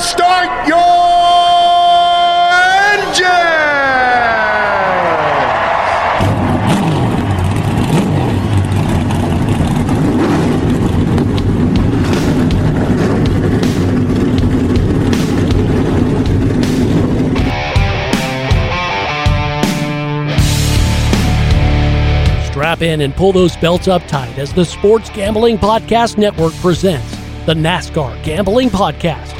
Start your! Strap in and pull those belts up tight as the Sports Gambling Podcast Network presents the NASCAR Gambling Podcast.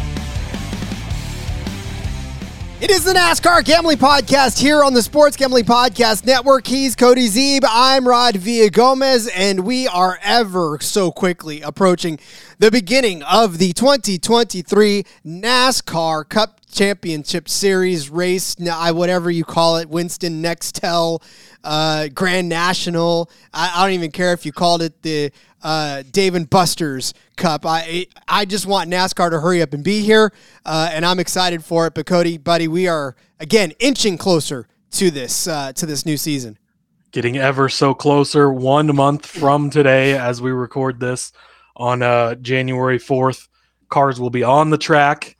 It is the NASCAR Gambling Podcast here on the Sports Gambling Podcast Network. He's Cody Zeeb. I'm Rod Villagomez, and we are ever so quickly approaching the beginning of the 2023 NASCAR Cup Championship Series race, whatever you call it, Winston Nextel, uh, Grand National. I, I don't even care if you called it the uh, Dave and Buster's Cup. I I just want NASCAR to hurry up and be here, uh, and I'm excited for it. But Cody, buddy, we are again inching closer to this uh, to this new season. Getting ever so closer. One month from today, as we record this on uh, January 4th, cars will be on the track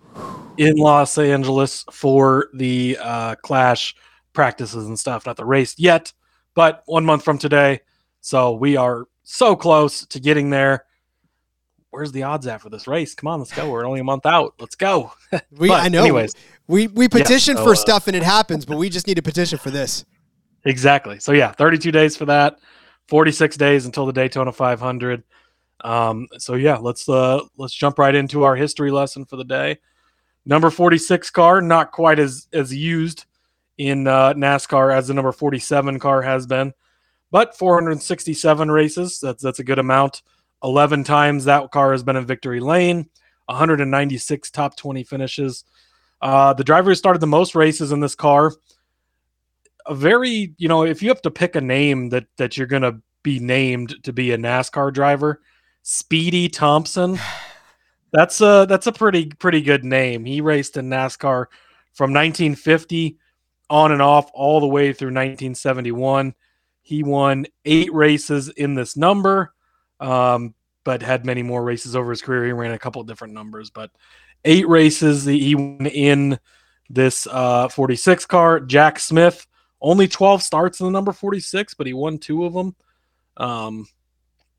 in Los Angeles for the uh, Clash practices and stuff. Not the race yet, but one month from today. So we are so close to getting there. Where's the odds at for this race? Come on, let's go. We're only a month out. Let's go. We but I know. Anyways, we we petition yeah, so, for uh, stuff and it happens, but we just need to petition for this. Exactly. So yeah, 32 days for that. 46 days until the Daytona 500. Um, so yeah, let's uh let's jump right into our history lesson for the day. Number 46 car, not quite as as used in uh, NASCAR as the number 47 car has been. But 467 races, that's that's a good amount. 11 times that car has been in victory lane, 196 top 20 finishes. Uh, the driver who started the most races in this car, a very, you know, if you have to pick a name that that you're going to be named to be a NASCAR driver, Speedy Thompson. That's a that's a pretty pretty good name. He raced in NASCAR from 1950 on and off all the way through 1971. He won eight races in this number, um, but had many more races over his career. He ran a couple different numbers, but eight races he won in this uh, 46 car. Jack Smith, only 12 starts in the number 46, but he won two of them. Um,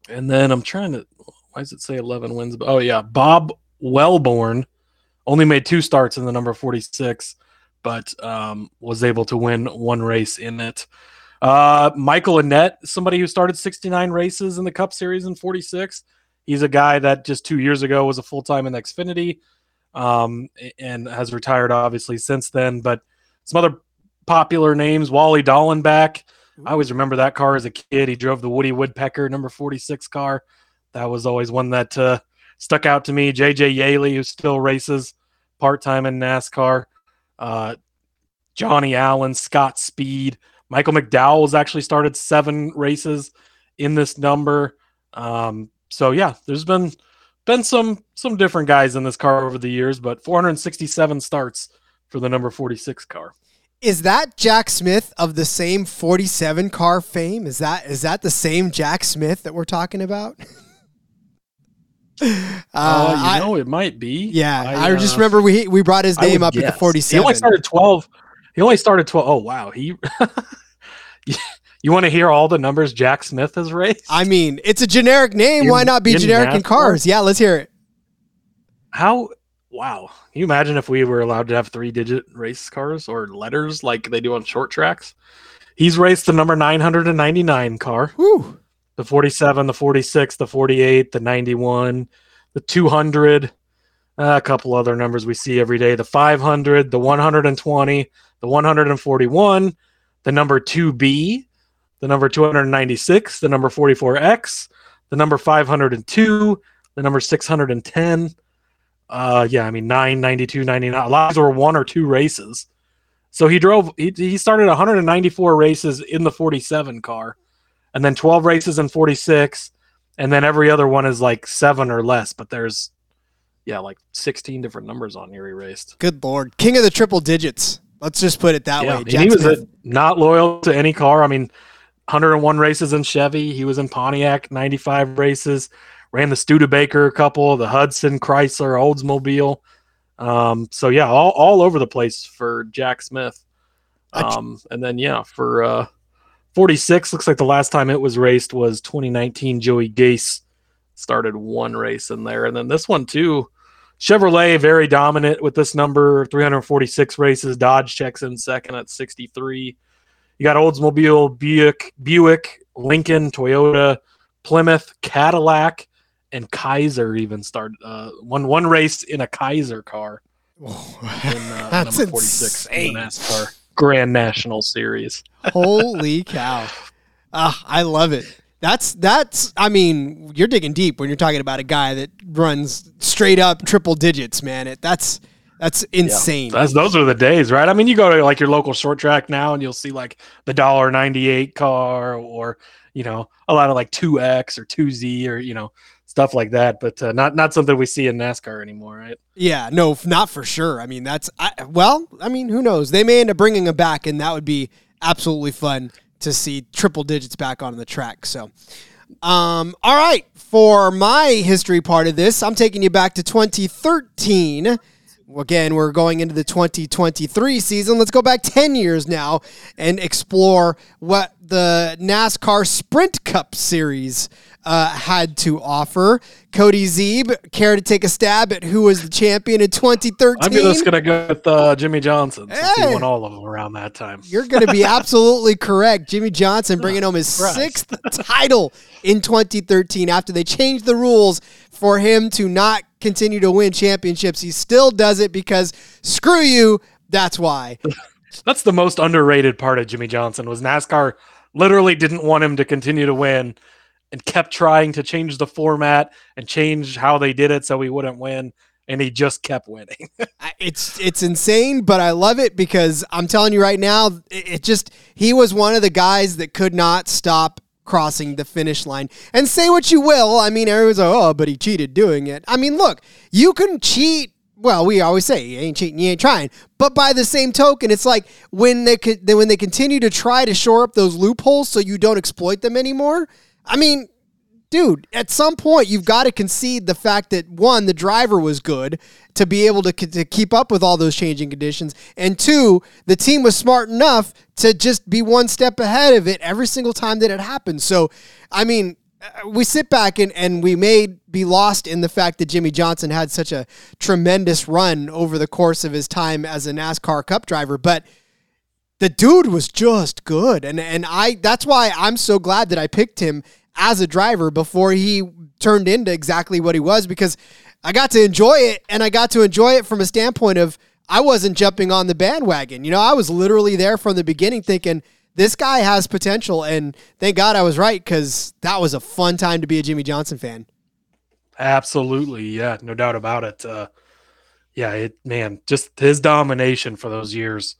and then I'm trying to, why does it say 11 wins? Oh, yeah. Bob Welborn only made two starts in the number 46, but um, was able to win one race in it. Uh, Michael Annett, somebody who started 69 races in the Cup Series in 46. He's a guy that just two years ago was a full time in Xfinity um, and has retired obviously since then. But some other popular names Wally Dallenbach. I always remember that car as a kid. He drove the Woody Woodpecker number 46 car. That was always one that uh, stuck out to me. JJ Yeley, who still races part time in NASCAR. Uh, Johnny Allen, Scott Speed. Michael McDowell has actually started seven races in this number. Um, so yeah, there's been been some some different guys in this car over the years, but 467 starts for the number 46 car. Is that Jack Smith of the same 47 car fame? Is that is that the same Jack Smith that we're talking about? uh, uh, you know, it might be. Yeah, I, I just uh, remember we we brought his name up guess. at the 47. He only started 12. He only started 12. Oh wow, he you want to hear all the numbers Jack Smith has raced? I mean, it's a generic name. In, Why not be generic NASCAR? in cars? Yeah, let's hear it. How Wow. Can you imagine if we were allowed to have three digit race cars or letters like they do on short tracks? He's raced the number 999 car, Whew. The 47, the 46, the 48, the 91, the 200, uh, a couple other numbers we see every day the 500, the 120, the 141, the number 2B, the number 296, the number 44X, the number 502, the number 610. Uh, yeah, I mean, 9, 92, 99. A lot of these were one or two races. So he drove, he, he started 194 races in the 47 car, and then 12 races in 46, and then every other one is like seven or less. But there's, yeah, like 16 different numbers on here he raced. Good lord, king of the triple digits. Let's just put it that Yeah, way. and he was a, not loyal to any car. I mean, 101 races in Chevy. He was in Pontiac, 95 races. Ran the Studebaker a couple, the Hudson, Chrysler, Oldsmobile. Um, so yeah, all, all over the place for Jack Smith. Um, and then yeah, for uh, 46, looks like the last time it was raced was 2019. Joey Gase started one race in there, and then this one too. Chevrolet very dominant with this number 346 races. Dodge checks in second at 63. You got Oldsmobile, Buick, Buick, Lincoln, Toyota, Plymouth, Cadillac, and Kaiser even started uh, one one race in a Kaiser car in uh, That's number 46 in insane. the NASCAR Grand National Series. Holy cow. Ah, I love it. That's that's I mean, you're digging deep when you're talking about a guy that runs straight up triple digits, man. It that's that's insane. That's those are the days, right? I mean, you go to like your local short track now, and you'll see like the dollar ninety eight car, or you know, a lot of like two X or two Z, or you know, stuff like that. But uh, not not something we see in NASCAR anymore, right? Yeah, no, not for sure. I mean, that's I, well, I mean, who knows? They may end up bringing him back, and that would be absolutely fun to see triple digits back on the track. So, um, all right, for my history part of this, I'm taking you back to 2013. Again, we're going into the 2023 season. Let's go back 10 years now and explore what the NASCAR Sprint Cup Series uh, had to offer. Cody Zeeb, care to take a stab at who was the champion in 2013? I'm just gonna go with uh, Jimmie Johnson since Hey. he won all of them around that time. You're going to be absolutely correct. Jimmie Johnson bringing home his sixth title in 2013 after they changed the rules for him to not continue to win championships. He still does it because screw you. That's why. That's the most underrated part of Jimmie Johnson was NASCAR literally didn't want him to continue to win and kept trying to change the format and change how they did it so he wouldn't win and he just kept winning. It's it's insane, but I love it because I'm telling you right now, it, it just he was one of the guys that could not stop crossing the finish line. And say what you will, I mean, everyone's like, oh, but he cheated doing it. I mean, look, you can cheat. Well, we always say you ain't cheating, you ain't trying. But by the same token, it's like when they could, when they continue to try to shore up those loopholes so you don't exploit them anymore. I mean, dude, at some point you've got to concede the fact that one, the driver was good to be able to, to keep up with all those changing conditions, and two, the team was smart enough to just be one step ahead of it every single time that it happened. So, I mean. Uh, We sit back and, and we may be lost in the fact that Jimmie Johnson had such a tremendous run over the course of his time as a NASCAR Cup driver, but the dude was just good and and I that's why I'm so glad that I picked him as a driver before he turned into exactly what he was because I got to enjoy it and I got to enjoy it from a standpoint of I wasn't jumping on the bandwagon. You know, I was literally there from the beginning thinking this guy has potential and thank God I was right cuz that was a fun time to be a Jimmie Johnson fan. Absolutely, yeah, no doubt about it. Uh, yeah, it man, just his domination for those years,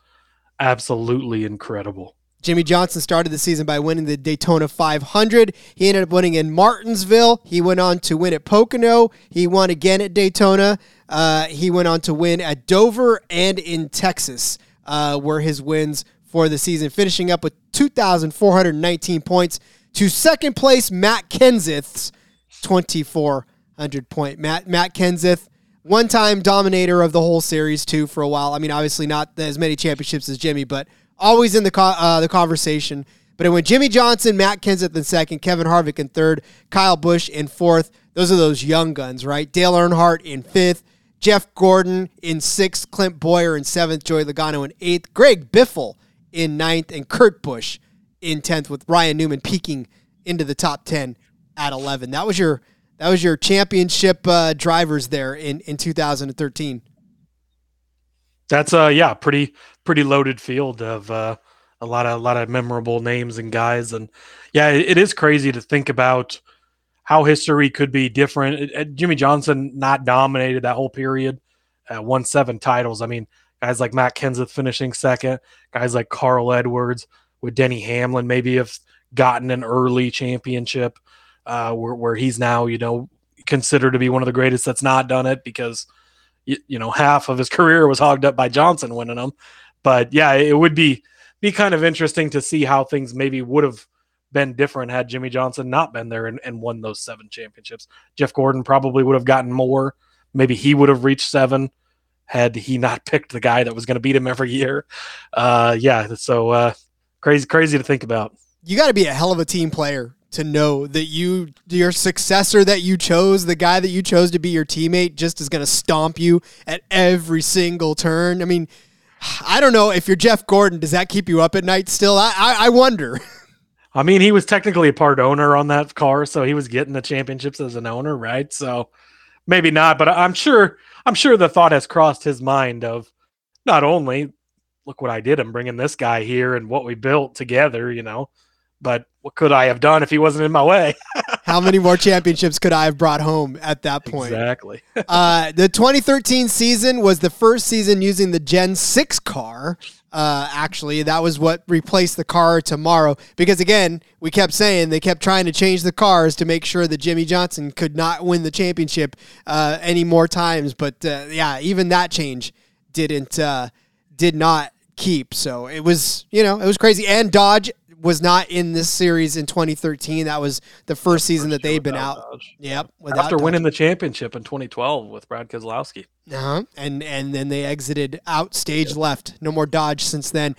absolutely incredible. Jimmie Johnson started the season by winning the Daytona 500. He ended up winning in Martinsville. He went on to win at Pocono. He won again at Daytona. Uh, he went on to win at Dover and in Texas, uh, were his wins for the season, finishing up with 2,419 points to second place Matt Kenseth's 2,400 point. Matt Matt Kenseth, one time dominator of the whole series too for a while. I mean, obviously not as many championships as Jimmy, but always in the co- uh, the conversation. But it went Jimmie Johnson, Matt Kenseth in second, Kevin Harvick in third, Kyle Busch in fourth. Those are those young guns, right? Dale Earnhardt in fifth, Jeff Gordon in sixth, Clint Bowyer in seventh, Joey Logano in eighth, Greg Biffle in ninth, and Kurt Busch in tenth, with Ryan Newman peaking into the top ten at eleven. That was your that was your championship uh, drivers there in in 2013. That's uh yeah, pretty pretty loaded field of uh, a lot of a lot of memorable names and guys, and yeah, it, it is crazy to think about how history could be different. It, it, Jimmie Johnson not dominated that whole period, uh, won seven titles. I mean, guys like Matt Kenseth finishing second, guys like Carl Edwards with Denny Hamlin maybe have gotten an early championship uh, where, where he's now you know considered to be one of the greatest that's not done it because you, you know half of his career was hogged up by Johnson winning them. But yeah, it would be be kind of interesting to see how things maybe would have been different had Jimmie Johnson not been there and, and won those seven championships. Jeff Gordon probably would have gotten more. Maybe he would have reached seven had he not picked the guy that was going to beat him every year. Uh, yeah, so uh, crazy, crazy to think about. You got to be a hell of a team player to know that you your successor that you chose, the guy that you chose to be your teammate, just is going to stomp you at every single turn. I mean, I don't know if you're Jeff Gordon, does that keep you up at night still? I I, I wonder. I mean, he was technically a part owner on that car, so he was getting the championships as an owner, right? So maybe not, but I'm sure I'm sure the thought has crossed his mind of not only look what I did, I'm bringing this guy here and what we built together, you know, but what could I have done if he wasn't in my way? How many more championships could I have brought home at that point? Exactly. uh, the 2013 season was the first season using the Gen 6 car. Uh, actually, that was what replaced the car tomorrow. Because again, we kept saying they kept trying to change the cars to make sure that Jimmie Johnson could not win the championship uh, any more times. But uh, yeah, even that change didn't uh, did not keep. So it was you know it was crazy. And Dodge was not in this series in 2013. That was the first season that they'd been out. Dodge. Yep, After Dodge. winning the championship in 2012 with Brad Keselowski. Uh-huh. And and then they exited out stage left. No more Dodge since then.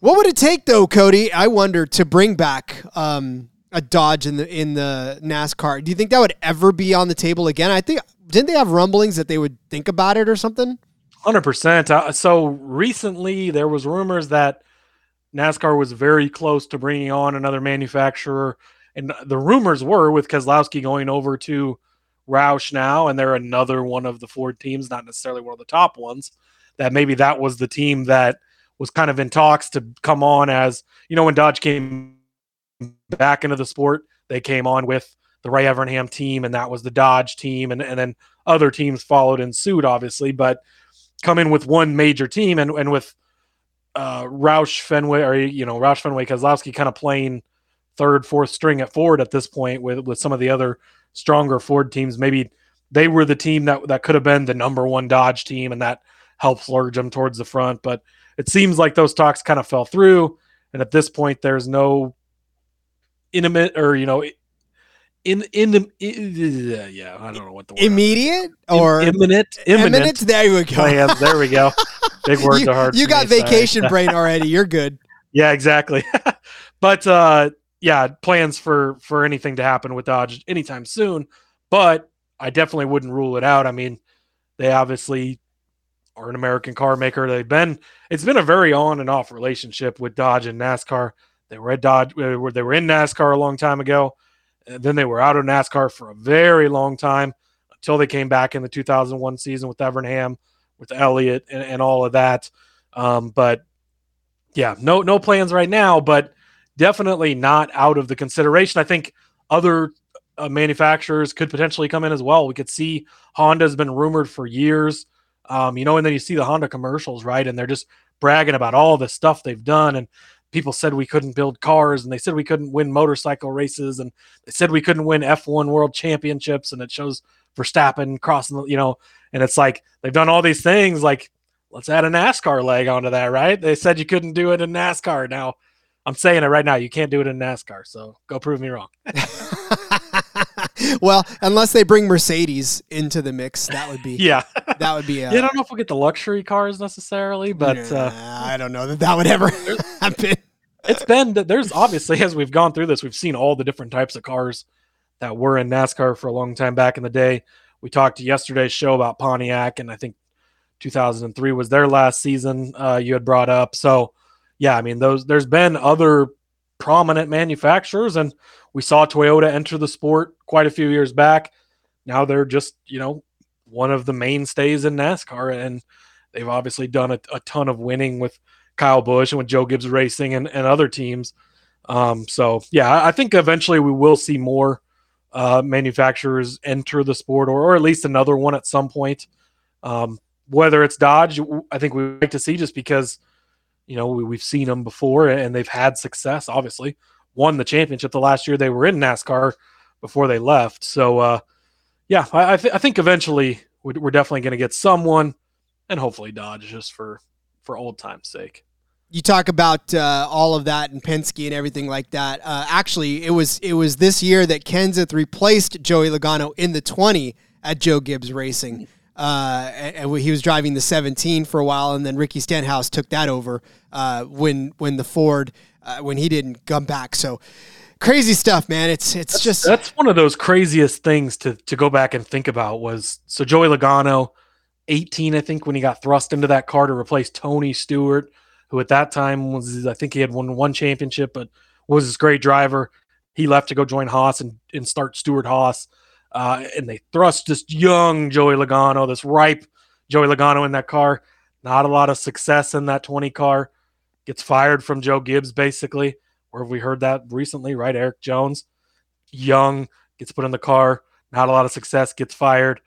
What would it take though, Cody? I wonder to bring back um, a Dodge in the in the NASCAR. Do you think that would ever be on the table again? I think didn't they have rumblings that they would think about it or something? Hundred percent. Uh, so recently, there was rumors that NASCAR was very close to bringing on another manufacturer, and the rumors were with Keselowski going over to Roush now, and they're another one of the Ford teams, not necessarily one of the top ones. That maybe that was the team that was kind of in talks to come on as you know when Dodge came back into the sport, they came on with the Ray Evernham team, and that was the Dodge team, and, and then other teams followed in suit, obviously, but come in with one major team and, and with uh, Roush Fenway or you know Roush Fenway Keselowski kind of playing third, fourth string at Ford at this point with with some of the other stronger Ford teams. Maybe they were the team that that could have been the number one Dodge team, and that helps lurch them towards the front. But it seems like those talks kind of fell through, and at this point, there's no intimate or you know in in the in, yeah I don't know what the word Immediate or imminent imminent? imminent There we go. plans. There we go. Big words you, are hard. you got me to say. vacation brain already. You're good. Yeah, exactly. but uh yeah, plans for for anything to happen with Dodge anytime soon, but I definitely wouldn't rule it out. I mean, they obviously are an American car maker. They've been it's been a very on and off relationship with Dodge and NASCAR. They were at Dodge uh, they were in NASCAR a long time ago. And then they were out of NASCAR for a very long time until they came back in the 2001 season with Evernham, with Elliott, and, and all of that. Um, but yeah, no no plans right now, but definitely not out of the consideration. I think other uh, manufacturers could potentially come in as well. We could see Honda's been rumored for years, um, you know, and then you see the Honda commercials, right? And they're just bragging about all the stuff they've done. And people said we couldn't build cars, and they said we couldn't win motorcycle races, and they said we couldn't win F1 World Championships, and it shows Verstappen crossing, the, you know, and it's like they've done all these things. Like, let's add a NASCAR leg onto that, right? They said you couldn't do it in NASCAR. Now, I'm saying it right now. You can't do it in NASCAR. So go prove me wrong. well, unless they bring Mercedes into the mix, that would be yeah. that would be. Uh, yeah, I don't know if we'll get the luxury cars necessarily, but nah, uh, I don't know that that would ever happen. it's been there's obviously as we've gone through this, we've seen all the different types of cars that were in NASCAR for a long time back in the day. We talked to yesterday's show about Pontiac, and I think 2003 was their last season. Uh, you had brought up, so yeah, I mean those. There's been other prominent manufacturers, and we saw Toyota enter the sport quite a few years back. Now they're just you know one of the mainstays in NASCAR, and they've obviously done a, a ton of winning with Kyle Busch and with Joe Gibbs Racing and, and other teams. Um, so yeah, I think eventually we will see more uh, manufacturers enter the sport, or, or at least another one at some point. Um, whether it's Dodge, I think we like to see just because you know we, have seen them before and they've had success. Obviously, won the championship the last year they were in NASCAR before they left. So uh, yeah, I, I, th- I think eventually we're definitely going to get someone, and hopefully Dodge just for for old time's sake you talk about uh, all of that and Penske and everything like that. Uh, actually, it was it was this year that Kenseth replaced Joey Logano in the 20 at Joe Gibbs Racing. Uh, and, he was driving the 17 for a while, and then Ricky Stenhouse took that over uh, when when the Ford uh, when he didn't come back. So crazy stuff, man. It's it's that's, just that's one of those craziest things to to go back and think about. Was so Joey Logano, 18, I think, when he got thrust into that car to replace Tony Stewart who at that time was I think he had won one championship, but was this great driver. He left to go join Haas and, and start Stewart-Haas. Uh, and they thrust this young Joey Logano, this ripe Joey Logano in that car. Not a lot of success in that 20 car. Gets fired from Joe Gibbs, basically. Where have we heard that recently, right? Erik Jones, young, gets put in the car. Not a lot of success, gets fired.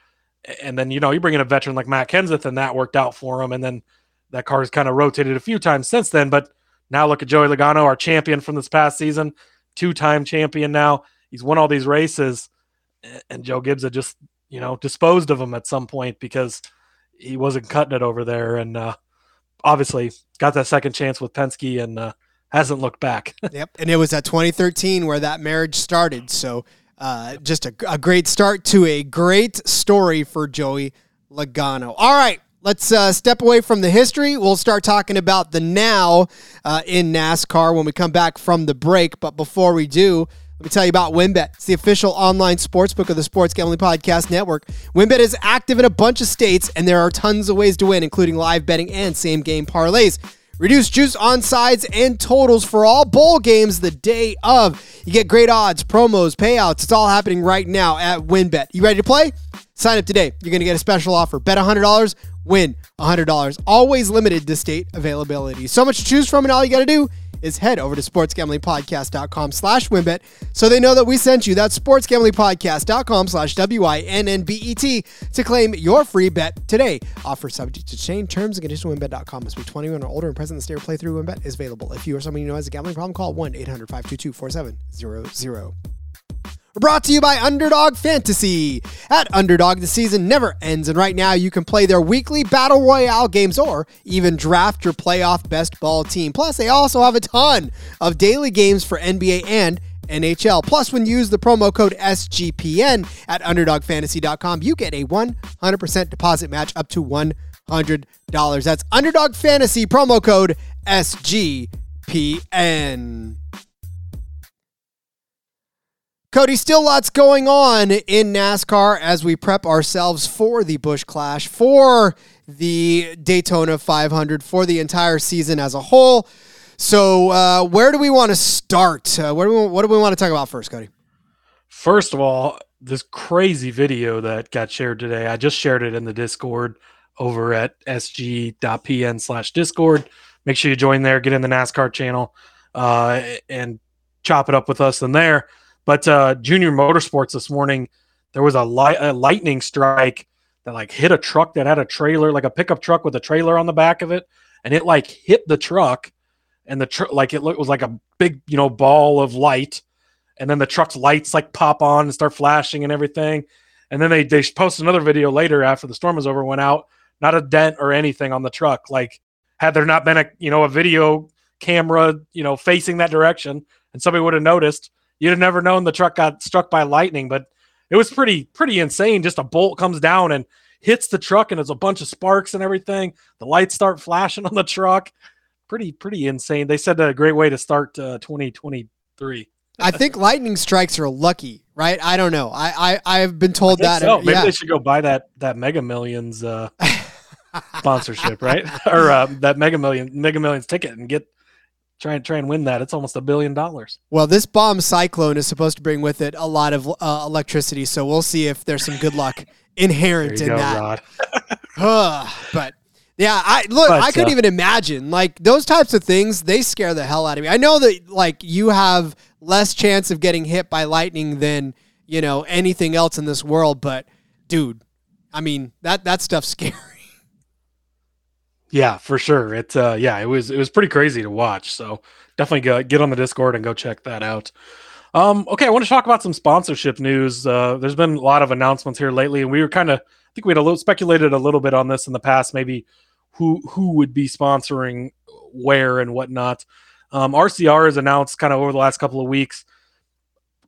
And then, you know, you bring in a veteran like Matt Kenseth, and that worked out for him. And then that car has kind of rotated a few times since then. But now look at Joey Logano, our champion from this past season, two time champion now. He's won all these races, and Joe Gibbs had just, you know, disposed of him at some point because he wasn't cutting it over there. And uh, obviously got that second chance with Penske and uh, hasn't looked back. yep. And it was at 2013 where that marriage started. So uh, just a, a great start to a great story for Joey Logano. All right. Let's uh, step away from the history. We'll start talking about the now uh, in NASCAR when we come back from the break. But before we do, let me tell you about WynnBET. It's the official online sportsbook of the Sports Gambling Podcast Network. WynnBET is active in a bunch of states, and there are tons of ways to win, including live betting and same game parlays. Reduce juice on sides and totals for all bowl games the day of. You get great odds, promos, payouts. It's all happening right now at WynnBET. You ready to play? Sign up today. You're going to get a special offer. Bet $100, win $100. Always limited to state availability. So much to choose from, and all you got to do is head over to sportsgamblingpodcast.com slash wynnbet so they know that we sent you. That's sportsgamblingpodcast.com slash W-I-N-N-B-E-T to claim your free bet today. Offer subject to change. Terms and conditions wynnbet.com must be 21 or older and present in the state or playthrough wynnbet is available. If you or someone you know has a gambling problem, call 1-800-522-4700. Brought to you by Underdog Fantasy. At Underdog, the season never ends, and right now you can play their weekly Battle Royale games or even draft your playoff best ball team. Plus, they also have a ton of daily games for NBA and NHL. Plus, when you use the promo code SGPN at UnderdogFantasy.com, you get a 100% deposit match up to $100. That's Underdog Fantasy promo code SGPN. Cody, still lots going on in NASCAR as we prep ourselves for the Busch Clash, for the Daytona 500, for the entire season as a whole. So, uh, where do we want to start? Uh, where do we, what do we want to talk about first, Cody? First of all, this crazy video that got shared today. I just shared it in the Discord over at sg.pn slash Discord. Make sure you join there, get in the NASCAR channel, uh, and chop it up with us in there but uh, Junior Motorsports this morning, there was a, li- a lightning strike that like hit a truck that had a trailer, like a pickup truck with a trailer on the back of it, and it like hit the truck, and the truck like it was like a big you know ball of light, and then the truck's lights like pop on and start flashing and everything, and then they they posted another video later after the storm was over, went out, not a dent or anything on the truck. Like had there not been a you know a video camera you know facing that direction, and somebody would have noticed you'd have never known the truck got struck by lightning, but it was pretty pretty insane. Just a bolt comes down and hits the truck, and there's a bunch of sparks and everything. The lights start flashing on the truck. Pretty pretty insane. They said a great way to start uh, 2023. I think lightning strikes are lucky, right? I don't know. I I I've been told that. So maybe yeah. they should go buy that that Mega Millions uh, sponsorship, right? or uh, that Mega Million Mega Millions ticket and get try and try and win that. It's almost a billion dollars. Well, this bomb cyclone is supposed to bring with it a lot of uh, electricity, so we'll see if there's some good luck inherent There you in go, that. Rod. Ugh, but yeah, I look. But, I couldn't uh, even imagine like those types of things. They scare the hell out of me. I know that like you have less chance of getting hit by lightning than you know anything else in this world, but dude, I mean that that stuff's scary. Yeah, for sure. It's uh yeah, it was it was pretty crazy to watch. So definitely go, get on the Discord and go check that out. Um okay, I want to talk about some sponsorship news. Uh there's been a lot of announcements here lately and we were kind of I think we had a little speculated a little bit on this in the past maybe who who would be sponsoring where and whatnot. Um RCR has announced kind of over the last couple of weeks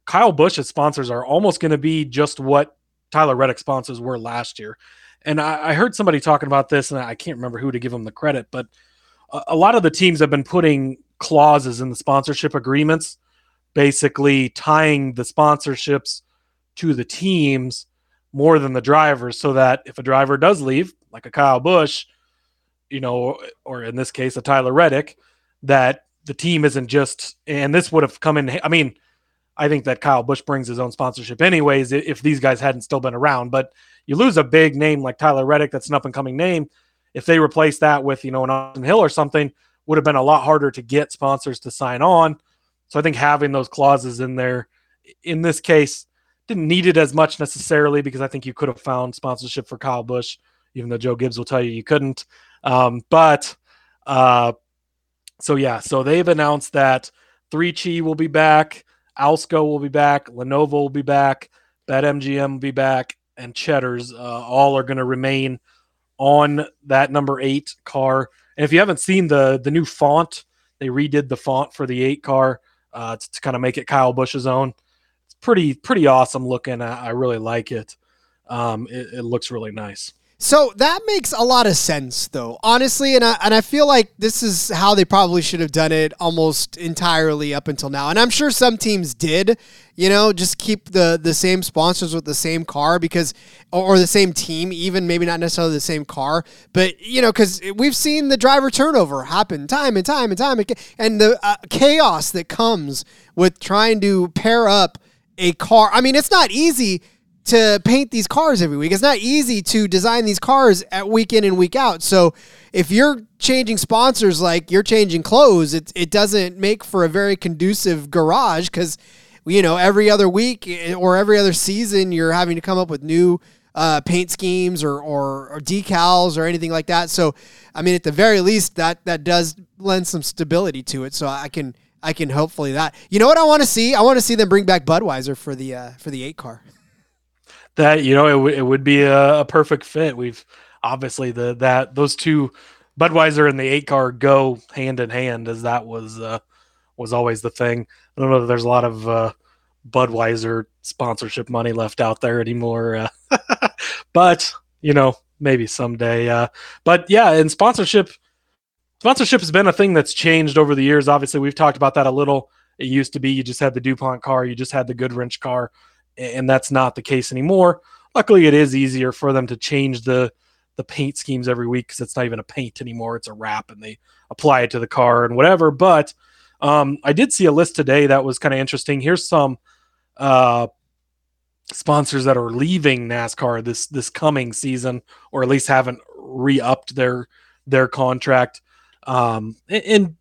Kyle Busch's sponsors are almost going to be just what Tyler Reddick sponsors were last year. And I, I heard somebody talking about this, and I can't remember who to give them the credit, but a, a lot of the teams have been putting clauses in the sponsorship agreements, basically tying the sponsorships to the teams more than the drivers, so that if a driver does leave, like a Kyle Busch, you know, or in this case, a Tyler Reddick, that the team isn't just, and this would have come in. I mean, I think that Kyle Busch brings his own sponsorship anyways, if these guys hadn't still been around. But you lose a big name like Tyler Reddick, that's an up and coming name. If they replace that with, you know, an Austin Hill or something, would have been a lot harder to get sponsors to sign on. So I think having those clauses in there, in this case, didn't need it as much necessarily because I think you could have found sponsorship for Kyle Busch, even though Joe Gibbs will tell you you couldn't. Um, but uh, so yeah, so they've announced that 3Chi will be back, Alsco will be back, Lenovo will be back, BetMGM will be back, and Cheddar's uh, all are going to remain on that number eight car. And if you haven't seen the the new font, they redid the font for the eight car uh, to, to kind of make it Kyle Busch's own. It's pretty pretty awesome looking. I, I really like it. Um, it. It looks really nice. So that makes a lot of sense, though, honestly, and I and I feel like this is how they probably should have done it almost entirely up until now. And I'm sure some teams did, you know, just keep the the same sponsors with the same car because, or, or the same team, even maybe not necessarily the same car, but you know, because we've seen the driver turnover happen time and time and time again, and the uh, chaos that comes with trying to pair up a car. I mean, it's not easy to paint these cars every week. It's not easy to design these cars at week in and week out. So if you're changing sponsors like you're changing clothes, it it doesn't make for a very conducive garage because you know every other week eh, or every other season you're having to come up with new uh, paint schemes or, or or decals or anything like that. So I mean, at the very least, that that does lend some stability to it. So I can. I can hopefully that. You know what I want to see? I want to see them bring back Budweiser for the uh, for the eight car. That you know it, w- it would be a, a perfect fit. We've obviously the that those two Budweiser and the eight car go hand in hand as that was uh, was always the thing. I don't know that there's a lot of uh, Budweiser sponsorship money left out there anymore, uh, but you know maybe someday. Uh, but yeah, and sponsorship sponsorship has been a thing that's changed over the years. Obviously, we've talked about that a little. It used to be you just had the DuPont car, you just had the Goodwrench car, and that's not the case anymore. Luckily, it is easier for them to change the the paint schemes every week because it's not even a paint anymore; it's a wrap, and they apply it to the car and whatever. But um, I did see a list today that was kind of interesting. Here's some uh, sponsors that are leaving NASCAR this this coming season, or at least haven't re-upped their their contract. Um, and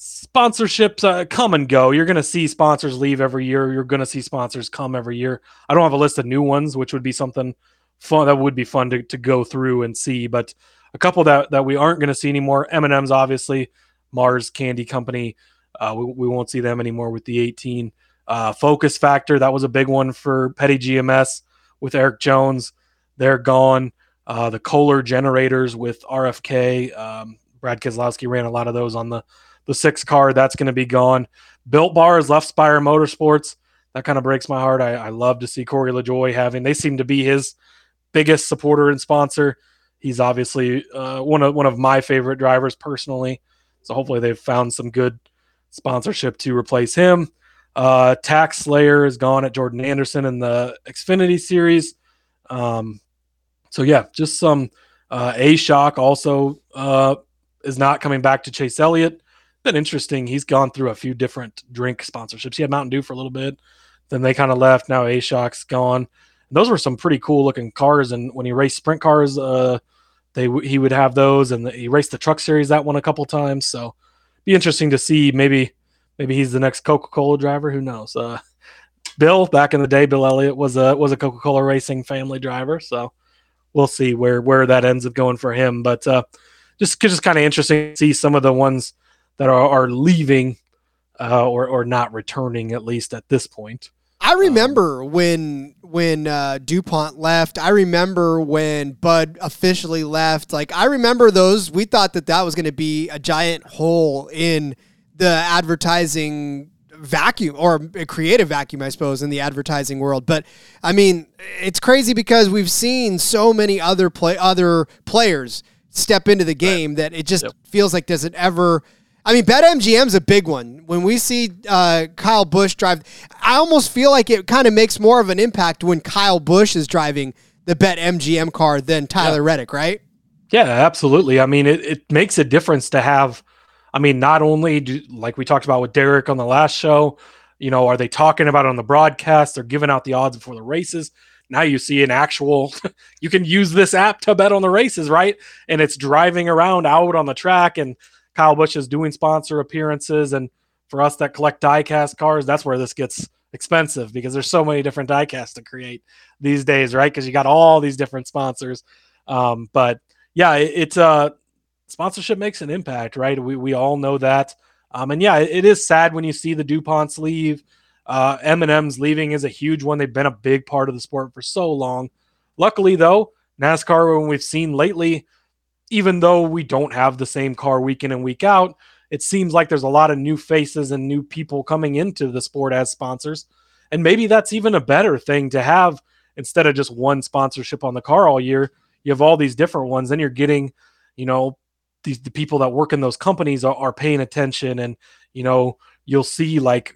sponsorships uh, come and go. You're going to see sponsors leave every year. You're going to see sponsors come every year. I don't have a list of new ones, which would be something fun that would be fun to, to go through and see. But a couple that that we aren't going to see anymore. M&M's obviously, Mars Candy Company. Uh, we, we won't see them anymore with the 18. Uh, Focus Factor that was a big one for Petty GMS with Erik Jones. They're gone. Uh, the Kohler generators with RFK. Um, Brad Keselowski ran a lot of those on the the six car. That's going to be gone. Built Bar has left Spire Motorsports. That kind of breaks my heart. I, I love to see Corey LaJoie having. They seem to be his biggest supporter and sponsor. He's obviously uh, one of one of my favorite drivers personally. So hopefully they've found some good sponsorship to replace him. Uh, Tax Slayer is gone at Jordan Anderson in the Xfinity series. Um, so yeah, just some uh, A Shock also uh, is not coming back to Chase Elliott. Been interesting. He's gone through a few different drink sponsorships. He had Mountain Dew for a little bit, then they kind of left. Now A Shock's gone. those were some pretty cool looking cars. And when he raced sprint cars, uh, they he would have those, and he raced the Truck Series that one a couple times. So be interesting to see. Maybe maybe he's the next Coca Cola driver. Who knows? Uh, Bill back in the day, Bill Elliott was a was a Coca Cola racing family driver. So we'll see where where that ends up going for him. But uh, just just kind of interesting to see some of the ones that are, are leaving uh, or or not returning at least at this point. I remember um, when when uh, Dupont left. I remember when Bud officially left. Like I remember those. We thought that that was going to be a giant hole in the advertising vacuum or a creative vacuum, I suppose, in the advertising world. But I mean, it's crazy because we've seen so many other play other players step into the game right. that it just yep. feels like does it ever I mean, BetMGM's a big one. When we see uh, Kyle Busch drive, I almost feel like it kind of makes more of an impact when Kyle Busch is driving the BetMGM car than Tyler yeah. Reddick, right? Yeah, absolutely. I mean, it, it makes a difference to have. I mean, not only do, like we talked about with Derek on the last show, you know, are they talking about it on the broadcast? They're giving out the odds before the races. Now you see an actual, you can use this app to bet on the races, right? And it's driving around out on the track and Kyle Busch is doing sponsor appearances. And for us that collect diecast cars, that's where this gets expensive because there's so many different diecasts to create these days, right? Because you got all these different sponsors. Um, but yeah, it, it's uh, sponsorship makes an impact, right? We, we all know that. Um, and yeah, it, it is sad when you see the DuPonts leave. Uh, M&M's leaving is a huge one. They've been a big part of the sport for so long. Luckily, though, NASCAR, when we've seen lately, even though we don't have the same car week in and week out, it seems like there's a lot of new faces and new people coming into the sport as sponsors. And maybe that's even a better thing to have instead of just one sponsorship on the car all year. You have all these different ones. Then you're getting, you know, these the people that work in those companies are, are paying attention and you know you'll see like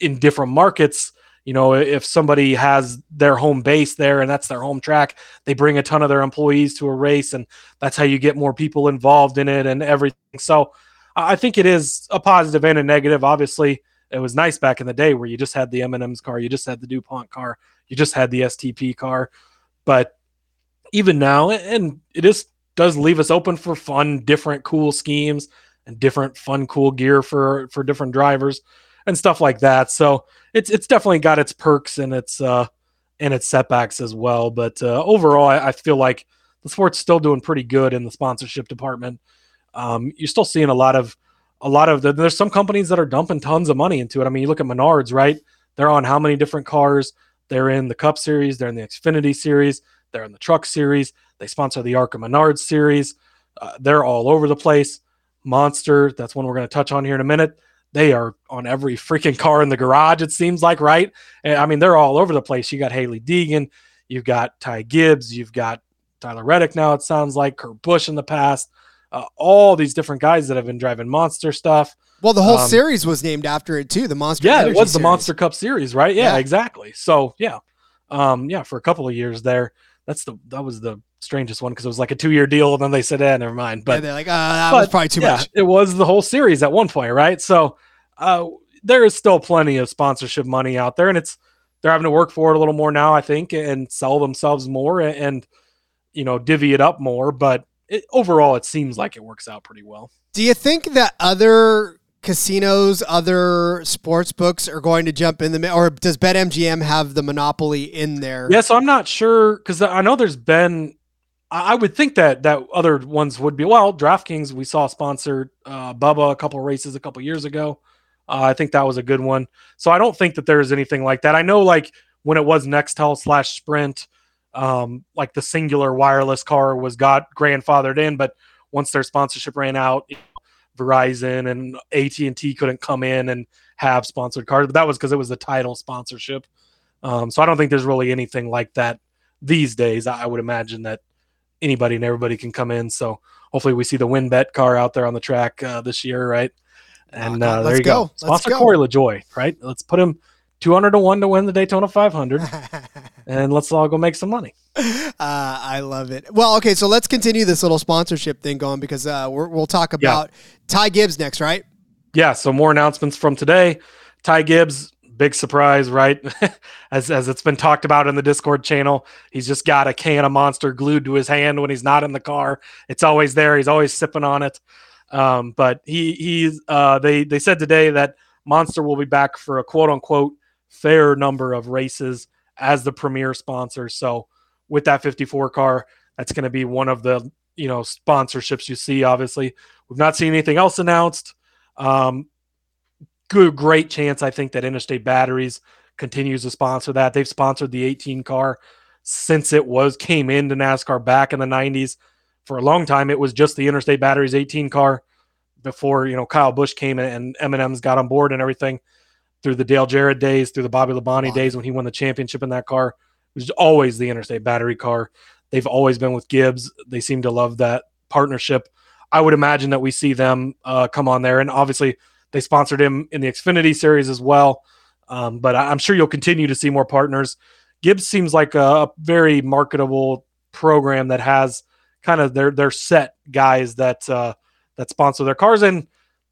in different markets you know, if somebody has their home base there and that's their home track, they bring a ton of their employees to a race, and that's how you get more people involved in it and everything. So I think it is a positive and a negative. Obviously, it was nice back in the day where you just had the M&M's car, you just had the DuPont car, you just had the STP car. But even now, and it is does leave us open for fun, different, cool schemes and different, fun, cool gear for for different drivers and stuff like that. So it's it's definitely got its perks and its uh and its setbacks as well. But uh, overall, I, I, feel like the sport's still doing pretty good in the sponsorship department. Um, you're still seeing a lot of a lot of the, there's some companies that are dumping tons of money into it. I mean, you look at Menards, right? They're on how many different cars? They're in the Cup Series, they're in the Xfinity Series, they're in the Truck Series. They sponsor the ARCA Menards Series. Uh, they're all over the place. Monster, that's one we're going to touch on here in a minute they are on every freaking car in the garage, it seems like, right? I mean, they're all over the place. You got Hailie Deegan, you've got Ty Gibbs, you've got Tyler Reddick now, it sounds like, Kurt Busch in the past, uh, all these different guys that have been driving monster stuff. Well, the whole um, series was named after it too. The Monster. Yeah, Energy it was series. the Monster Cup series, right? Yeah, yeah, exactly. So yeah, um, yeah, for a couple of years there, that's the that was the strangest one because it was like a two year deal, and then they said, "Eh, never mind." But yeah, they're like, uh, that but, was probably too yeah, much. It was the whole series at one point, right? So uh, there is still plenty of sponsorship money out there, and it's they're having to work for it a little more now, I think, and sell themselves more and, and you know divvy it up more. But it, overall, it seems like it works out pretty well. Do you think that other casinos, other sports books are going to jump in the or does BetMGM have the monopoly in there? Yeah, so I'm not sure because I know there's been. I would think that that other ones would be well. DraftKings we saw sponsored uh, Bubba a couple races a couple years ago. Uh, I think that was a good one. So I don't think that there is anything like that. I know like when it was Nextel slash Sprint, um, like the Cingular wireless car was got grandfathered in, but once their sponsorship ran out, Verizon and AT and T couldn't come in and have sponsored cars. But that was because it was the title sponsorship. Um, so I don't think there's really anything like that these days. I would imagine that anybody and everybody can come in. So hopefully we see the WynnBET car out there on the track uh, this year, right? And Oh, uh, there let's you go. go. Let's Sponsor go. Corey LaJoie, right? Let's put him 200 to 1 to win the Daytona 500 and let's all go make some money. Uh, I love it. Well, okay, so let's continue this little sponsorship thing going because uh, we're, we'll talk about Ty Gibbs next, right? Yeah, so more announcements from today. Ty Gibbs, big surprise, right? as as it's been talked about in the Discord channel, he's just got a can of Monster glued to his hand when he's not in the car. It's always there. He's always sipping on it. Um, but he he's uh, they they said today that Monster will be back for a quote unquote fair number of races as the premier sponsor. So with that 54 car, that's going to be one of the you know sponsorships you see. Obviously, we've not seen anything else announced. Um, good, great chance I think that Interstate Batteries continues to sponsor that. They've sponsored the 18 car since it was came into NASCAR back in the 90s. For a long time, it was just the Interstate Batteries 18 car before you know Kyle Busch came in and M&M's got on board and everything through the Dale Jarrett days, through the Bobby Labonte days when he won the championship in that car. It was always the Interstate Battery car. They've always been with Gibbs. They seem to love that partnership. I would imagine that we see them uh, come on there, and obviously they sponsored him in the Xfinity series as well. Um, but I'm sure you'll continue to see more partners. Gibbs seems like a, a very marketable program that has kind of their their set guys that uh, that sponsor their cars, and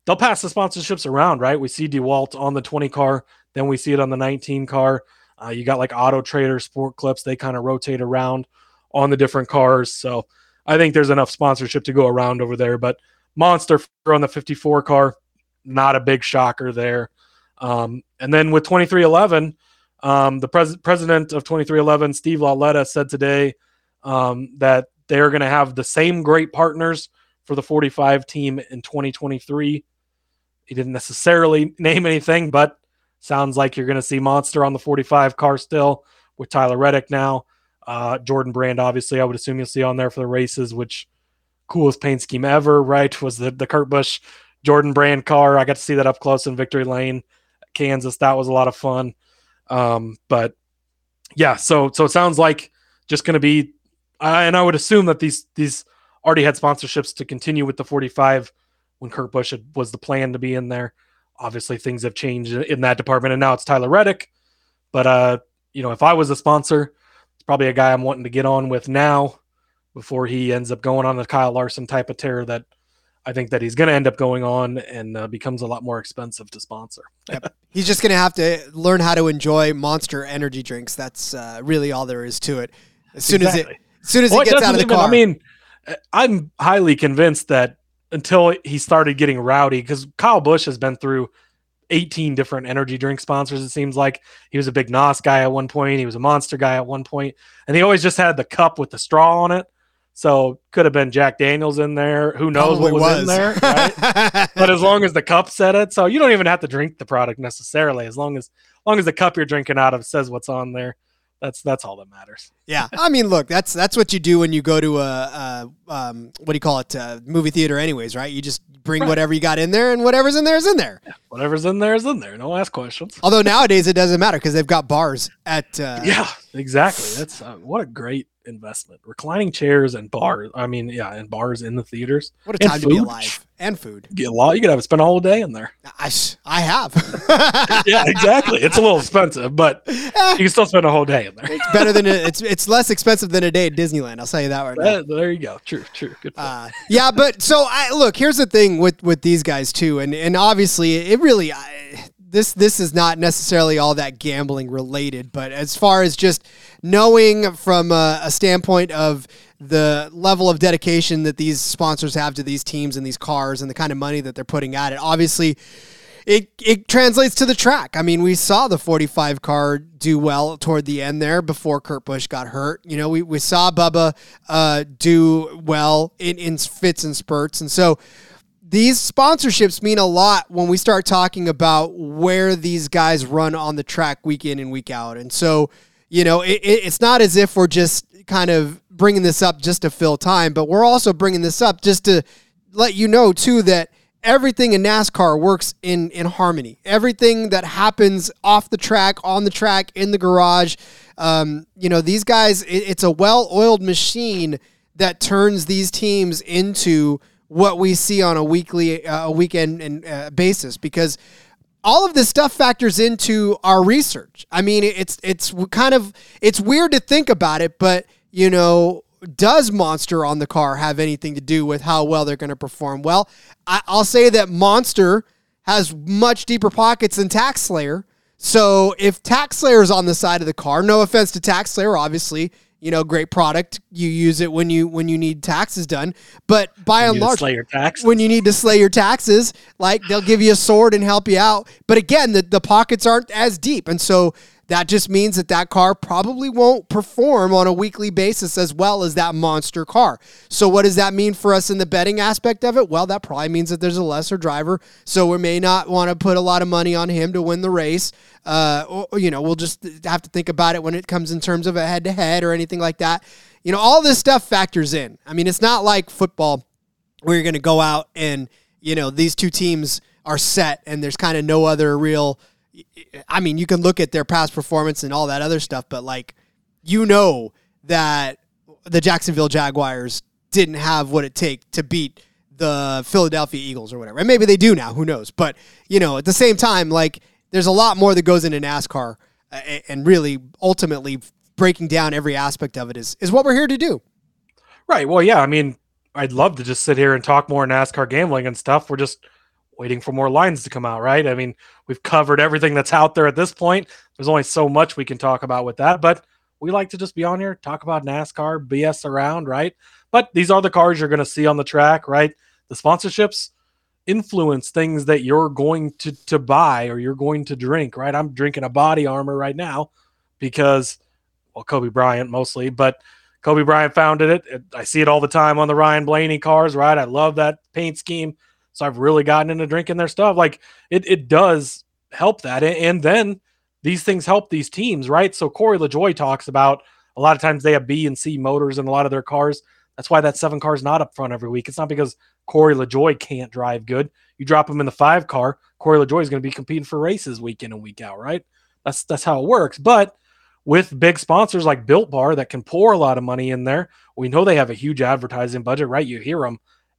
they'll pass the sponsorships around. Right? We see Dewalt on the 20 car, then we see it on the 19 car. Uh, you got like Auto Trader, Sport Clips. They kind of rotate around on the different cars. So I think there's enough sponsorship to go around over there. But Monster on the 54 car, not a big shocker there. Um, and then with 2311, um, the pres- president of 2311, Steve Lauletta, said today um, that they are going to have the same great partners for the 45 team in 2023. He didn't necessarily name anything, but sounds like you're going to see Monster on the 45 car still with Tyler Reddick now. Uh, Jordan Brand, obviously, I would assume you'll see on there for the races, which coolest paint scheme ever, right? Was the, the Kurt Busch Jordan Brand car. I got to see that up close in Victory Lane, Kansas. That was a lot of fun. Um, but yeah, so so it sounds like just going to be, uh, and I would assume that these these already had sponsorships to continue with the 45 when Kurt Busch had, was the plan to be in there. Obviously, things have changed in that department, and now it's Tyler Reddick. But uh, you know, if I was a sponsor, it's probably a guy I'm wanting to get on with now before he ends up going on the Kyle Larson type of tear that I think that he's going to end up going on and uh, becomes a lot more expensive to sponsor. yep. He's just going to have to learn how to enjoy Monster energy drinks. That's uh, really all there is to it. As soon Exactly. as it, as soon as Well, he it gets out of the even- car. I mean, I'm highly convinced that until he started getting rowdy, because Kyle Busch has been through 18 different energy drink sponsors. It seems like he was a big Nos guy at one point. He was a Monster guy at one point, and he always just had the cup with the straw on it. So could have been Jack Daniels in there. Who knows Probably what was, in there? Right? but as long as the cup said it, so you don't even have to drink the product necessarily. As long as, as long as the cup you're drinking out of says what's on there, that's that's all that matters. Yeah, I mean, look, that's that's what you do when you go to a, a um, what do you call it, uh movie theater, anyways, right? You just bring Right. whatever you got in there, and whatever's in there is in there. Whatever's in there is in there. Don't ask questions. Although nowadays it doesn't matter because they've got bars at. Uh, yeah, exactly. That's uh, what a great investment. Reclining chairs and bars. I mean, yeah, and bars in the theaters. What a time to be alive and food. Get a lot. You could have spend a whole day in there. I, I have. Yeah, exactly. it's a little expensive, but you can still spend a whole day in there. it's better than a, it's it's less expensive than a day at Disneyland. I'll tell you that right now. There you go. True, true. Good. Uh, yeah, but so I look. Here's the thing with with these guys too, and and obviously it really I, this this is not necessarily all that gambling related, but as far as just knowing from a, a standpoint of the level of dedication that these sponsors have to these teams and these cars and the kind of money that they're putting at it, obviously it it translates to the track. I mean, we saw the 45 car do well toward the end there before Kurt Busch got hurt. You know, we, we saw Bubba uh, do well in, in fits and spurts. And so these sponsorships mean a lot when we start talking about where these guys run on the track week in and week out. And so, you know, it, it, it's not as if we're just kind of bringing this up just to fill time, but we're also bringing this up just to let you know, too, that everything in NASCAR works in in harmony. Everything that happens off the track, on the track, in the garage, um, you know, these guys. It, it's a well-oiled machine that turns these teams into what we see on a weekly, uh, a weekend and uh, basis because all of this stuff factors into our research. I mean, it's it's kind of it's weird to think about it, but you know, does Monster on the car have anything to do with how well they're going to perform? Well, I, will say that Monster has much deeper pockets than Tax Slayer. So if Tax Slayer is on the side of the car, no offense to Tax Slayer, obviously, you know, great product. You use it when you when you need taxes done. But by and large, slay your taxes. when you need to slay your taxes, like they'll give you a sword and help you out. But again, the, the pockets aren't as deep, and so that just means that that car probably won't perform on a weekly basis as well as that monster car. So, what does that mean for us in the betting aspect of it? Well, that probably means that there's a lesser driver. So, we may not want to put a lot of money on him to win the race. Uh, or, you know, we'll just have to think about it when it comes in terms of a head to head or anything like that. You know, all this stuff factors in. I mean, it's not like football where you're going to go out and, you know, these two teams are set and there's kind of no other real I mean, you can look at their past performance and all that other stuff, but like, you know that the Jacksonville Jaguars didn't have what it take to beat the Philadelphia Eagles or whatever. And maybe they do now, who knows? But, you know, at the same time, like, there's a lot more that goes into NASCAR uh, and really ultimately breaking down every aspect of it is, is what we're here to do. Right. Well, yeah. I mean, I'd love to just sit here and talk more NASCAR gambling and stuff. We're just waiting for more lines to come out, right? I mean, we've covered everything that's out there at this point. There's only so much we can talk about with that, but we like to just be on here, talk about NASCAR, BS around, right? But these are the cars you're going to see on the track, right? The sponsorships influence things that you're going to to buy or you're going to drink, right? I'm drinking a body armor right now because well, Kobe Bryant mostly, but Kobe Bryant founded it. I see it all the time on the Ryan Blaney cars, right? I love that paint scheme. So I've really gotten into drinking their stuff. Like it, it does help that. And then these things help these teams, right? So Corey LaJoie talks about a lot of times they have B and C motors in a lot of their cars. That's why that seven car is not up front every week. It's not because Corey LaJoie can't drive good. You drop him in the five car, Corey LaJoie is going to be competing for races week in and week out, right? That's that's how it works. But with big sponsors like Built Bar that can pour a lot of money in there, we know they have a huge advertising budget, right? You hear them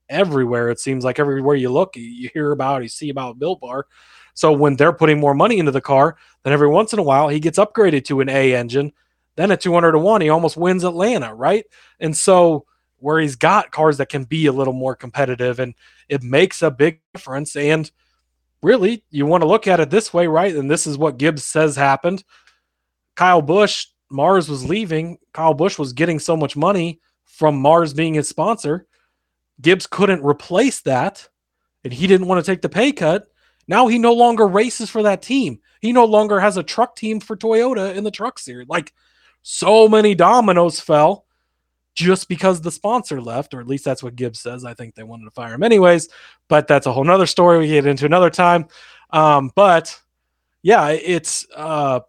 everywhere. It seems like everywhere you look, you hear about, you see about Built Bar. So when they're putting more money into the car, then every once in a while he gets upgraded to an A engine. Then at 200 to 1, he almost wins Atlanta, right? And so where he's got cars that can be a little more competitive and it makes a big difference. And really, you want to look at it this way, right? And this is what Gibbs says happened. Kyle Busch, Mars was leaving. Kyle Busch was getting so much money from Mars being his sponsor Gibbs couldn't replace that, and he didn't want to take the pay cut. Now he no longer races for that team. He no longer has a truck team for Toyota in the truck series. Like so many dominoes fell just because the sponsor left, or at least that's what Gibbs says. I think they wanted to fire him anyways, but that's a whole nother story we get into another time. Um, but yeah, it's uh,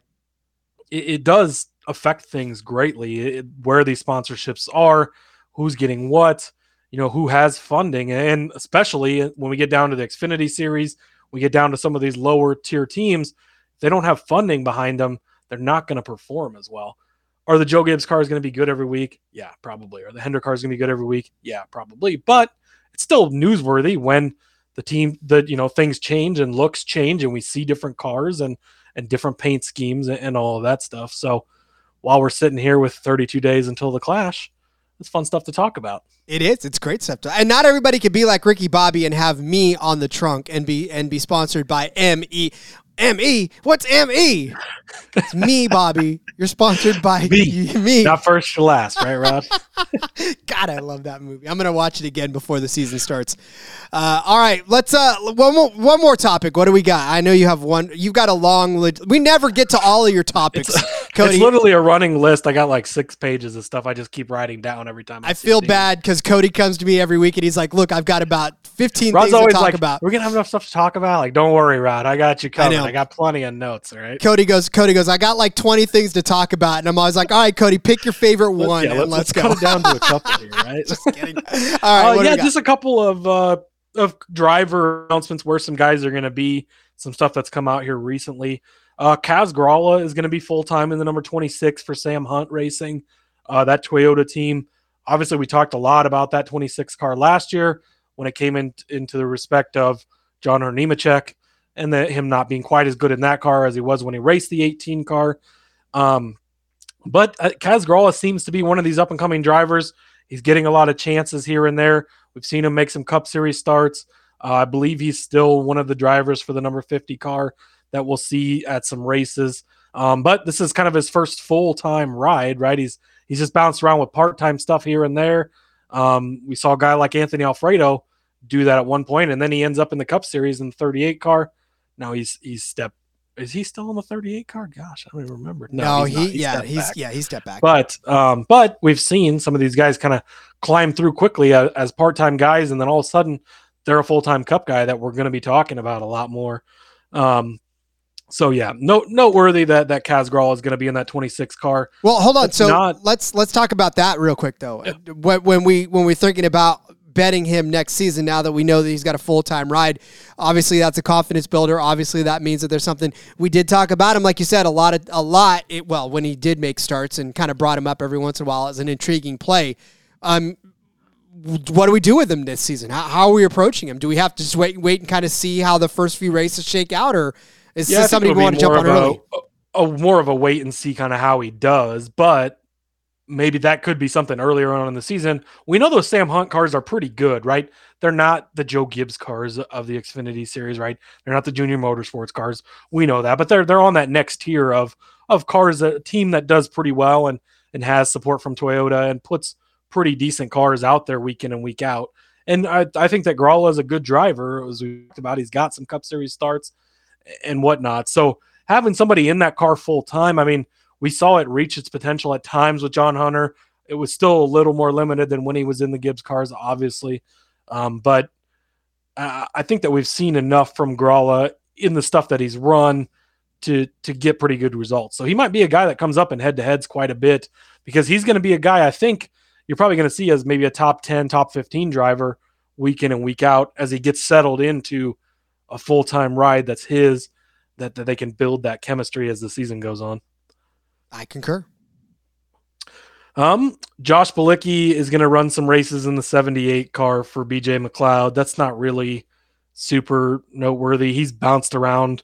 it, it does affect things greatly it, where these sponsorships are, who's getting what you know who has funding and especially when we get down to the xfinity series we get down to some of these lower tier teams they don't have funding behind them they're not going to perform as well are the joe gibbs cars going to be good every week yeah probably are the hendrick cars going to be good every week yeah probably but it's still newsworthy when the team the you know things change and looks change and we see different cars and and different paint schemes and, and all of that stuff so while we're sitting here with 32 days until the clash it's fun stuff to talk about it is. It's great stuff. To, and not everybody could be like Ricky Bobby and have me on the trunk and be and be sponsored by ME. ME? What's ME? It's me, Bobby. You're sponsored by me. me. Not first to last, right, Rod? God, I love that movie. I'm gonna watch it again before the season starts. Uh, all right, let's uh one more one more topic. What do we got? I know you have one. You've got a long. List. We never get to all of your topics. It's, Cody. It's literally a running list. I got like six pages of stuff I just keep writing down every time. I, I feel bad because Cody comes to me every week and he's like, "Look, I've got about 15 Rod's things always to talk like, about. We're gonna have enough stuff to talk about. Like, don't worry, Rod. I got you covered. I, I got plenty of notes. All right. Cody goes. Cody goes. I got like 20 things to talk about, and I'm always like, "All right, Cody, pick your favorite one, yeah, let's, let's, go." Cut it down to a couple here, right? just kidding. All right. Uh, yeah, just a couple of uh, of driver announcements where some guys are gonna be. Some stuff that's come out here recently. Uh, Kaz Grala is going to be full time in the number 26 for Sam Hunt Racing. Uh, that Toyota team. Obviously, we talked a lot about that 26 car last year. When it came in, into the respect of John Nemechek and that him not being quite as good in that car as he was when he raced the 18 car. Um, but uh, Kaz Grala seems to be one of these up and coming drivers. He's getting a lot of chances here and there. We've seen him make some Cup Series starts. Uh, I believe he's still one of the drivers for the number 50 car that we'll see at some races. Um, but this is kind of his first full time ride, right? He's he's just bounced around with part time stuff here and there. Um, we saw a guy like Anthony Alfredo do that at one point, and then he ends up in the Cup Series in the 38 car. Now he's he's stepped. Is he still in the 38 car? Gosh, I don't even remember. No, he's he yeah he's back. yeah he stepped back. But um, but we've seen some of these guys kind of climb through quickly as, as part time guys, and then all of a sudden they're a full time Cup guy that we're going to be talking about a lot more. Um, so yeah, note noteworthy that that Kaz Grala is going to be in that 26 car. Well, hold on. It's So not- let's let's talk about that real quick though. When, when we when we're thinking about betting him next season, now that we know that he's got a full time ride, obviously that's a confidence builder. Obviously that means that there's something we did talk about him, like you said, a lot of a lot. It, well, when he did make starts and kind of brought him up every once in a while as an intriguing play. Um, what do we do with him this season? How, how are we approaching him? Do we have to just wait wait and kind of see how the first few races shake out, or is Yeah, this somebody we want to jump on early? A, a more of a wait and see kind of how he does, but maybe that could be something earlier on in the season. We know those Sam Hunt cars are pretty good, right? They're not the Joe Gibbs cars of the Xfinity series, right? They're not the Junior Motorsports cars. We know that, but they're they're on that next tier of of cars, a team that does pretty well and and has support from Toyota and puts pretty decent cars out there week in and week out. And I, I think that Grala is a good driver, as we talked about. He's got some Cup Series starts and whatnot. So having somebody in that car full time, I mean, we saw it reach its potential at times with John Hunter. It was still a little more limited than when he was in the Gibbs cars, obviously. Um, but uh, I think that we've seen enough from Grala in the stuff that he's run to to get pretty good results. So he might be a guy that comes up in head to heads quite a bit because he's going to be a guy I think you're probably going to see as maybe a top 10, top 15 driver week in and week out as he gets settled into a full time ride that's his, that, that they can build that chemistry as the season goes on. I concur. Um, Josh Bilicki is going to run some races in the 78 car for BJ McLeod. That's not really super noteworthy. He's bounced around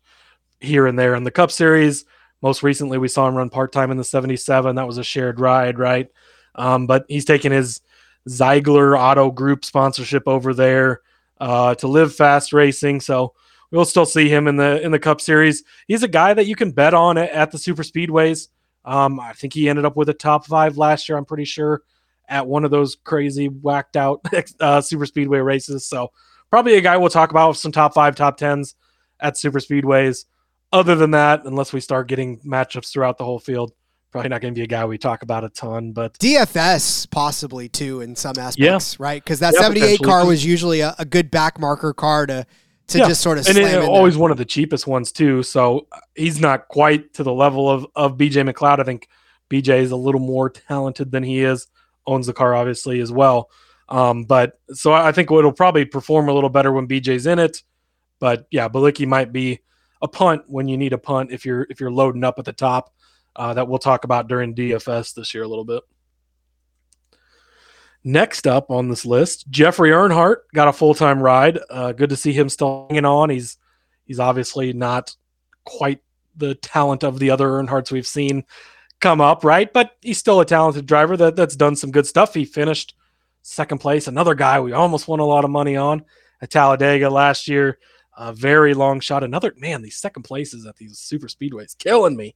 here and there in the Cup Series. Most recently, we saw him run part time in the 77. That was a shared ride, right? Um, but he's taken his Zeigler Auto Group sponsorship over there uh, to live fast racing. So we'll still see him in the in the Cup Series. He's a guy that you can bet on at, at the super speedways. Um, I think he ended up with a top five last year. I'm pretty sure at one of those crazy whacked out uh, super speedway races. So probably a guy we'll talk about with some top five, top tens at super speedways. Other than that, unless we start getting matchups throughout the whole field, probably not going to be a guy we talk about a ton. But DFS possibly too in some aspects, right? Because that Yeah, 78 car was usually a, a good back marker car to to Yeah, just sort of and slam it, in there. always one of the cheapest ones too. So uh, he's not quite to the level of of BJ McLeod. I think BJ is a little more talented than he is. Owns the car obviously as well. Um, but so I think it'll probably perform a little better when BJ's in it. But yeah, Bilicki might be a punt when you need a punt if you're if you're loading up at the top. Uh, that we'll talk about during DFS this year a little bit. Next up on this list, Jeffrey Earnhardt got a full time ride. Uh, good to see him still hanging on. He's he's obviously not quite the talent of the other Earnhardts we've seen come up, right? But he's still a talented driver that, that's done some good stuff. He finished second place. Another guy we almost won a lot of money on at Talladega last year. A very long shot. Another man, these second places at these super speedways killing me.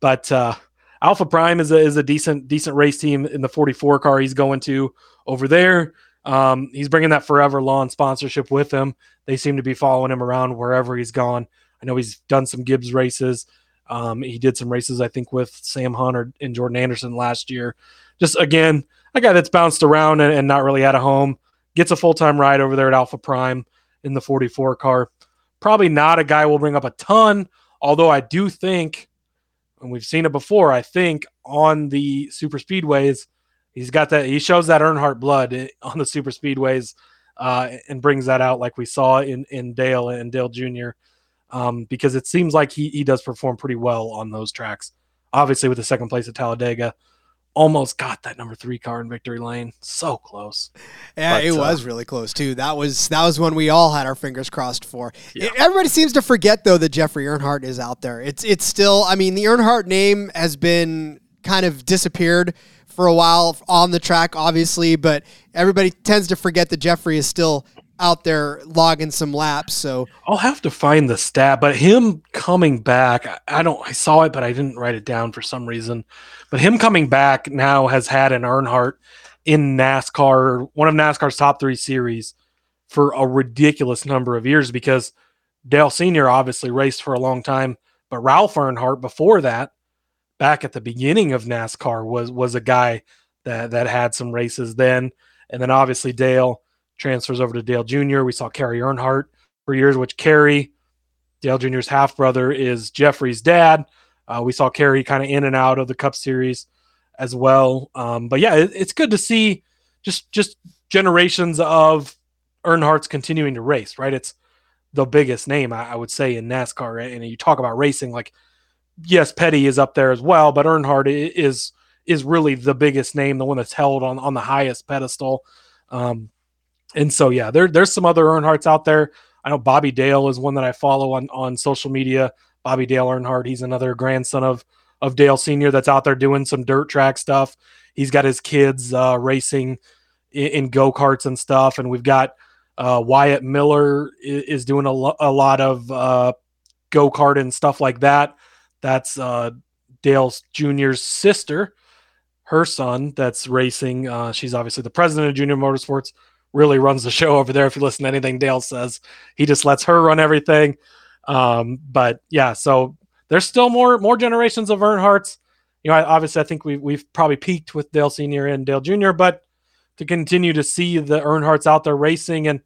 But uh, Alpha Prime is a, is a decent decent race team in the 44 car he's going to over there. Um, he's bringing that Forever Lawn sponsorship with him. They seem to be following him around wherever he's gone. I know he's done some Gibbs races. Um, he did some races, I think, with Sam Hunter and Jordan Anderson last year. Just again, a guy that's bounced around and, and not really had a home. Gets a full time ride over there at Alpha Prime in the 44 car. Probably not a guy we'll bring up a ton, although I do think, and we've seen it before, I think on the super speedways, he's got that, he shows that Earnhardt blood on the super speedways uh, and brings that out like we saw in, in Dale and Dale Jr. Um, because it seems like he, he does perform pretty well on those tracks. Obviously, with the second place at Talladega, almost got that number three car in victory lane. So close. Yeah, But, it uh, was really close too. That was that was one we all had our fingers crossed for. Yeah. Everybody seems to forget though that Jeffrey Earnhardt is out there. It's it's still. I mean, the Earnhardt name has been kind of disappeared for a while on the track, obviously, but everybody tends to forget that Jeffrey is still out there logging some laps. So I'll have to find the stat, but him coming back, I- don't, I saw it, but I didn't write it down for some reason. But him coming back now has had an Earnhardt in NASCAR, one of NASCAR's top three series for a ridiculous number of years because Dale Sr. obviously raced for a long time, but Ralph Earnhardt before that, back at the beginning of NASCAR, was was a guy that that had some races then, and then obviously Dale transfers over to Dale Jr. We saw Kerry Earnhardt for years, which Kerry, Dale Jr.'s half brother, is Jeffrey's dad. Uh, we saw Kerry kind of in and out of the Cup Series as well. Um, but yeah, it, it's good to see just just generations of Earnhardt's continuing to race. Right, it's the biggest name I, I would say in NASCAR. Right? And you talk about racing, like yes, Petty is up there as well, but Earnhardt is is really the biggest name, the one that's held on on the highest pedestal. Um, and so yeah, there there's some other Earnhardts out there. I know Bobby Dale is one that I follow on on social media. Bobby Dale Earnhardt, he's another grandson of of Dale Senior that's out there doing some dirt track stuff. He's got his kids uh, racing in, in go karts and stuff, and we've got uh, Wyatt Miller is, doing a, lo- a lot of uh, go kart and stuff like that. That's uh, Dale Junior's sister, her son that's racing. Uh, she's obviously the president of Junior Motorsports really runs the show over there. If you listen to anything Dale says, he just lets her run everything. Um, but yeah, so there's still more more generations of Earnhardts. You know, I, obviously, I think we we've probably peaked with Dale Senior and Dale Junior, but to continue to see the Earnhardts out there racing, and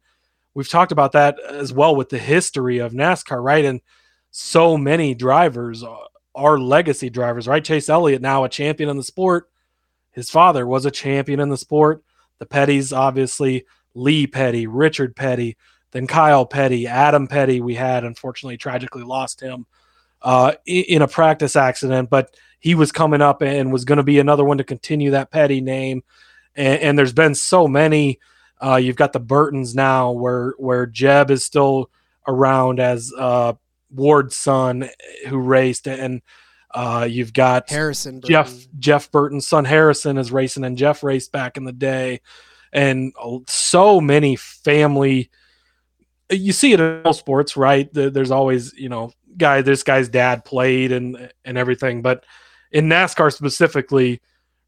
we've talked about that as well with the history of NASCAR, right? And so many drivers are legacy drivers, right? Chase Elliott now a champion in the sport. His father was a champion in the sport. The Petties, obviously, Lee Petty, Richard Petty, then Kyle Petty, Adam Petty. We had unfortunately tragically lost him uh, in a practice accident, but he was coming up and was going to be another one to continue that Petty name. And, and there's been so many. Uh, you've got the Burtons now, where where Jeb is still around as uh, Ward's son who raced, and uh, you've got Harrison, Jeff Jeff Burton's son Harrison is racing, and Jeff raced back in the day, and so many family. You see it in all sports, right? There's always you know guy. This guy's dad played and and everything, but in NASCAR specifically,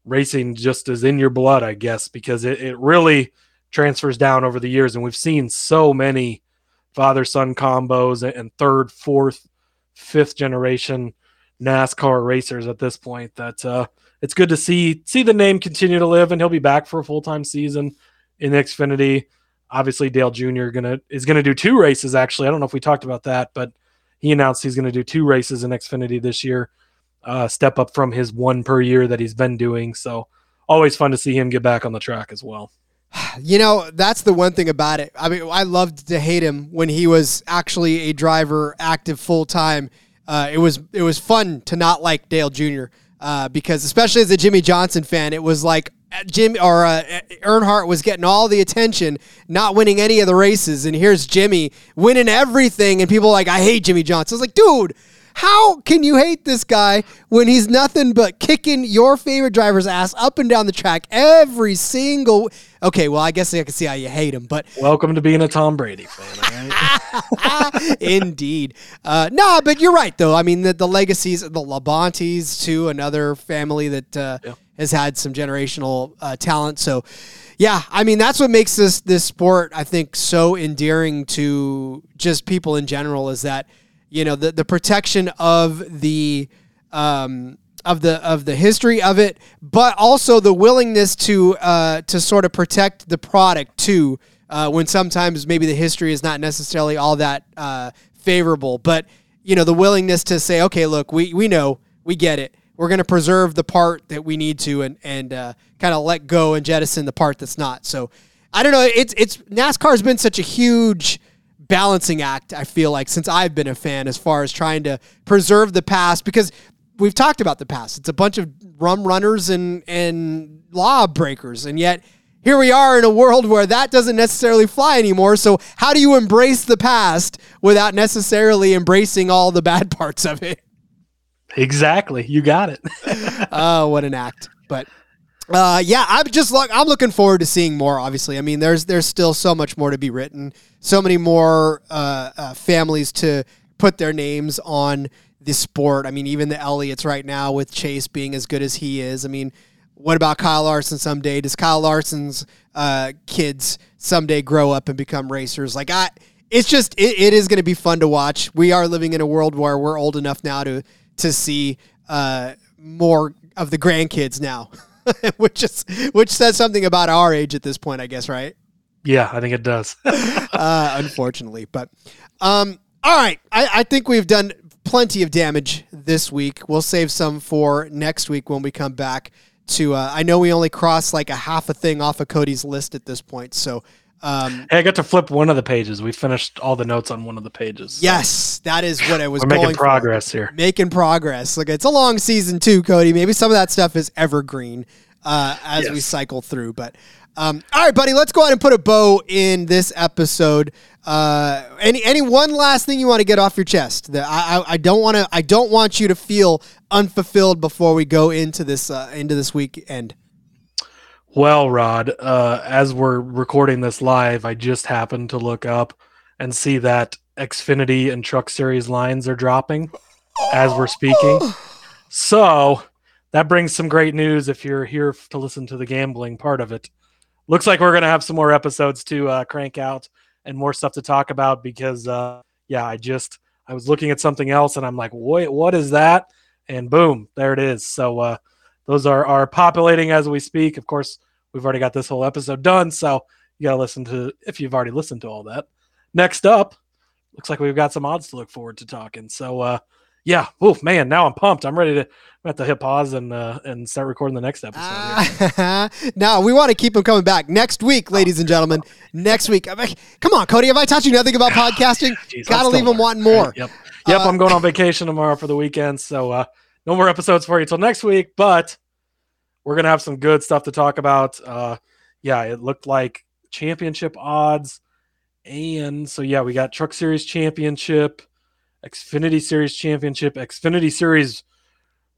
racing just is in your blood, I guess, because it, it really transfers down over the years, and we've seen so many father son combos and third, fourth, fifth generation NASCAR racers at this point that uh, it's good to see see the name continue to live, and he'll be back for a full time season in Xfinity. Obviously, Dale Jr. gonna is gonna do two races. Actually, I don't know if we talked about that, but he announced he's gonna do two races in Xfinity this year. Uh, step up from his one per year that he's been doing. So always fun to see him get back on the track as well. You know, that's the one thing about it. I mean, I loved to hate him when he was actually a driver, active full time. Uh, it was it was fun to not like Dale Jr. Uh, because especially as a Jimmie Johnson fan, it was like uh, Jim or uh, Earnhardt was getting all the attention, not winning any of the races, and here's Jimmie winning everything, and people like, I hate Jimmie Johnson. I was like, dude. How can you hate this guy when he's nothing but kicking your favorite driver's ass up and down the track every single? Okay, well, I guess I can see how you hate him, but Welcome to being a Tom Brady fan. All right? indeed, uh, no, but you're right though. I mean, the, the legacies, the Labontes too, another family that uh, Yeah. has had some generational uh, talent. So, yeah, I mean, that's what makes this this sport, I think, so endearing to just people in general. Is that you know the the protection of the um, of the of the history of it, but also the willingness to uh, to sort of protect the product too. Uh, when sometimes maybe the history is not necessarily all that uh, favorable, but you know the willingness to say, okay, look, we we know, we get it. We're going to preserve the part that we need to, and and uh, kind of let go and jettison the part that's not. So I don't know. It's it's NASCAR's been such a huge balancing act. I feel like since I've been a fan, as far as trying to preserve the past, because we've talked about the past. It's a bunch of rum runners and and law breakers, and yet here we are in a world where that doesn't necessarily fly anymore. So how do you embrace the past without necessarily embracing all the bad parts of it? Exactly. You got it. oh, what an act! But uh, yeah, I'm just I'm looking forward to seeing more. Obviously, I mean, there's there's still so much more to be written, so many more uh, uh, families to put their names on the sport. I mean, even the Elliotts right now with Chase being as good as he is. I mean, what about Kyle Larson someday? Does Kyle Larson's uh, kids someday grow up and become racers? Like I, it's just it, it is going to be fun to watch. We are living in a world where we're old enough now to to see uh, more of the grandkids now, which is which says something about our age at this point, I guess, right? Yeah, I think it does. uh, unfortunately, but um, all right, I, I think we've done plenty of damage this week. We'll save some for next week when we come back to. Uh, I know we only crossed like a half a thing off of Cody's list at this point, so. Um, hey, I got to flip one of the pages. We finished all the notes on one of the pages. So. Yes, that is what I was. We're making progress for. here. Making progress. Like it's a long season too, Cody. Maybe some of that stuff is evergreen uh, as yes. we cycle through. But um, all right, buddy, let's go ahead and put a bow in this episode. Uh, any any one last thing you want to get off your chest? That I, I, I don't want to I don't want you to feel unfulfilled before we go into this uh, into this weekend. Well, Rod, uh, as we're recording this live, I just happened to look up and see that Xfinity and Truck Series lines are dropping as we're speaking. So that brings some great news if you're here to listen to the gambling part of it. Looks like we're going to have some more episodes to uh, crank out and more stuff to talk about because, uh, yeah, I just I was looking at something else and I'm like, wait, what is that? And boom, there it is. So uh, those are are populating as we speak. Of course, we've already got this whole episode done, so you got to listen to if you've already listened to all that. Next up, looks like we've got some odds to look forward to talking. So uh, yeah, oh man, now I'm pumped. I'm ready to I'm have to hit pause and uh, and start recording the next episode. Uh, now we want to keep them coming back next week, ladies and gentlemen. Next week, I mean, come on, Cody. Have I taught you nothing about podcasting? Jeez, Gotta leave them wanting more. Yep, yep. Uh, I'm going on vacation tomorrow for the weekend, so uh, no more episodes for you till next week. But we're gonna have some good stuff to talk about. Uh, yeah, it looked like championship odds, and so yeah, we got Truck Series Championship Xfinity Series Championship, Xfinity Series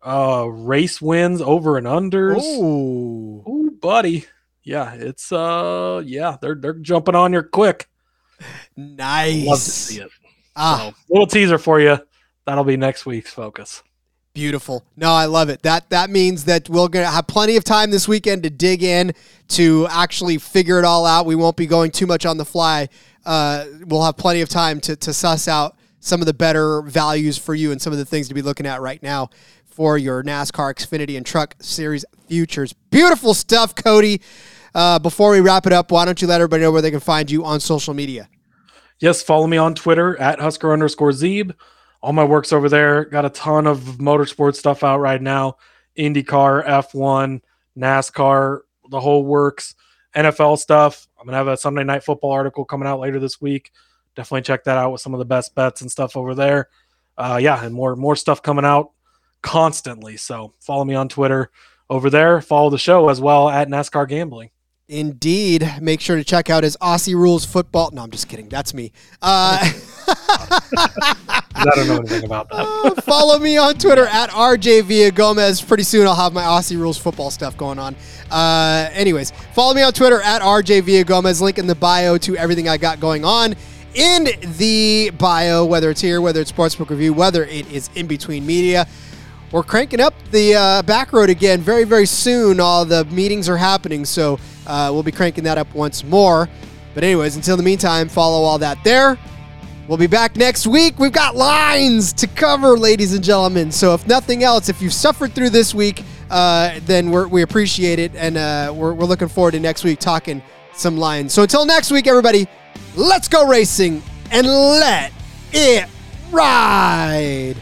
uh race wins over and unders. Oh, Ooh, buddy. Yeah, it's uh yeah, they're they're jumping on you quick. Nice. Love to see it. Ah. So, little teaser for you. That'll be next week's focus. Beautiful. No, I love it. That that means that we're gonna have plenty of time this weekend to dig in to actually figure it all out. We won't be going too much on the fly. Uh, we'll have plenty of time to to suss out some of the better values for you and some of the things to be looking at right now for your NASCAR Xfinity and Truck Series futures. Beautiful stuff, Cody. Uh, before we wrap it up, why don't you let everybody know where they can find you on social media? Yes, follow me on Twitter at Husker underscore Zeeb. All my work's over there. Got a ton of motorsport stuff out right now. IndyCar, F1, NASCAR, the whole works. NFL stuff. I'm gonna have a Sunday night football article coming out later this week definitely check that out with some of the best bets and stuff over there. Uh, yeah, and more more stuff coming out constantly. So follow me on Twitter over there. Follow the show as well at NASCAR Gambling. Indeed. Make sure to check out his Aussie Rules football. No, I'm just kidding. That's me. Uh, I don't know anything about that. Uh, follow me on Twitter at RJ Gomez. Pretty soon I'll have my Aussie Rules football stuff going on. Uh, anyways, follow me on Twitter at RJ Gomez. Link in the bio to everything I got going on in the bio, whether it's here, whether it's Sportsbook Review, whether it is in between media. We're cranking up the uh, back road again very, very soon. All the meetings are happening, so uh, we'll be cranking that up once more. But, anyways, until the meantime, follow all that there. We'll be back next week. We've got lines to cover, ladies and gentlemen. So, if nothing else, if you've suffered through this week, uh, then we appreciate it. And uh, we're, we're looking forward to next week talking some lines. So, until next week, everybody, Let's go racing and let it ride.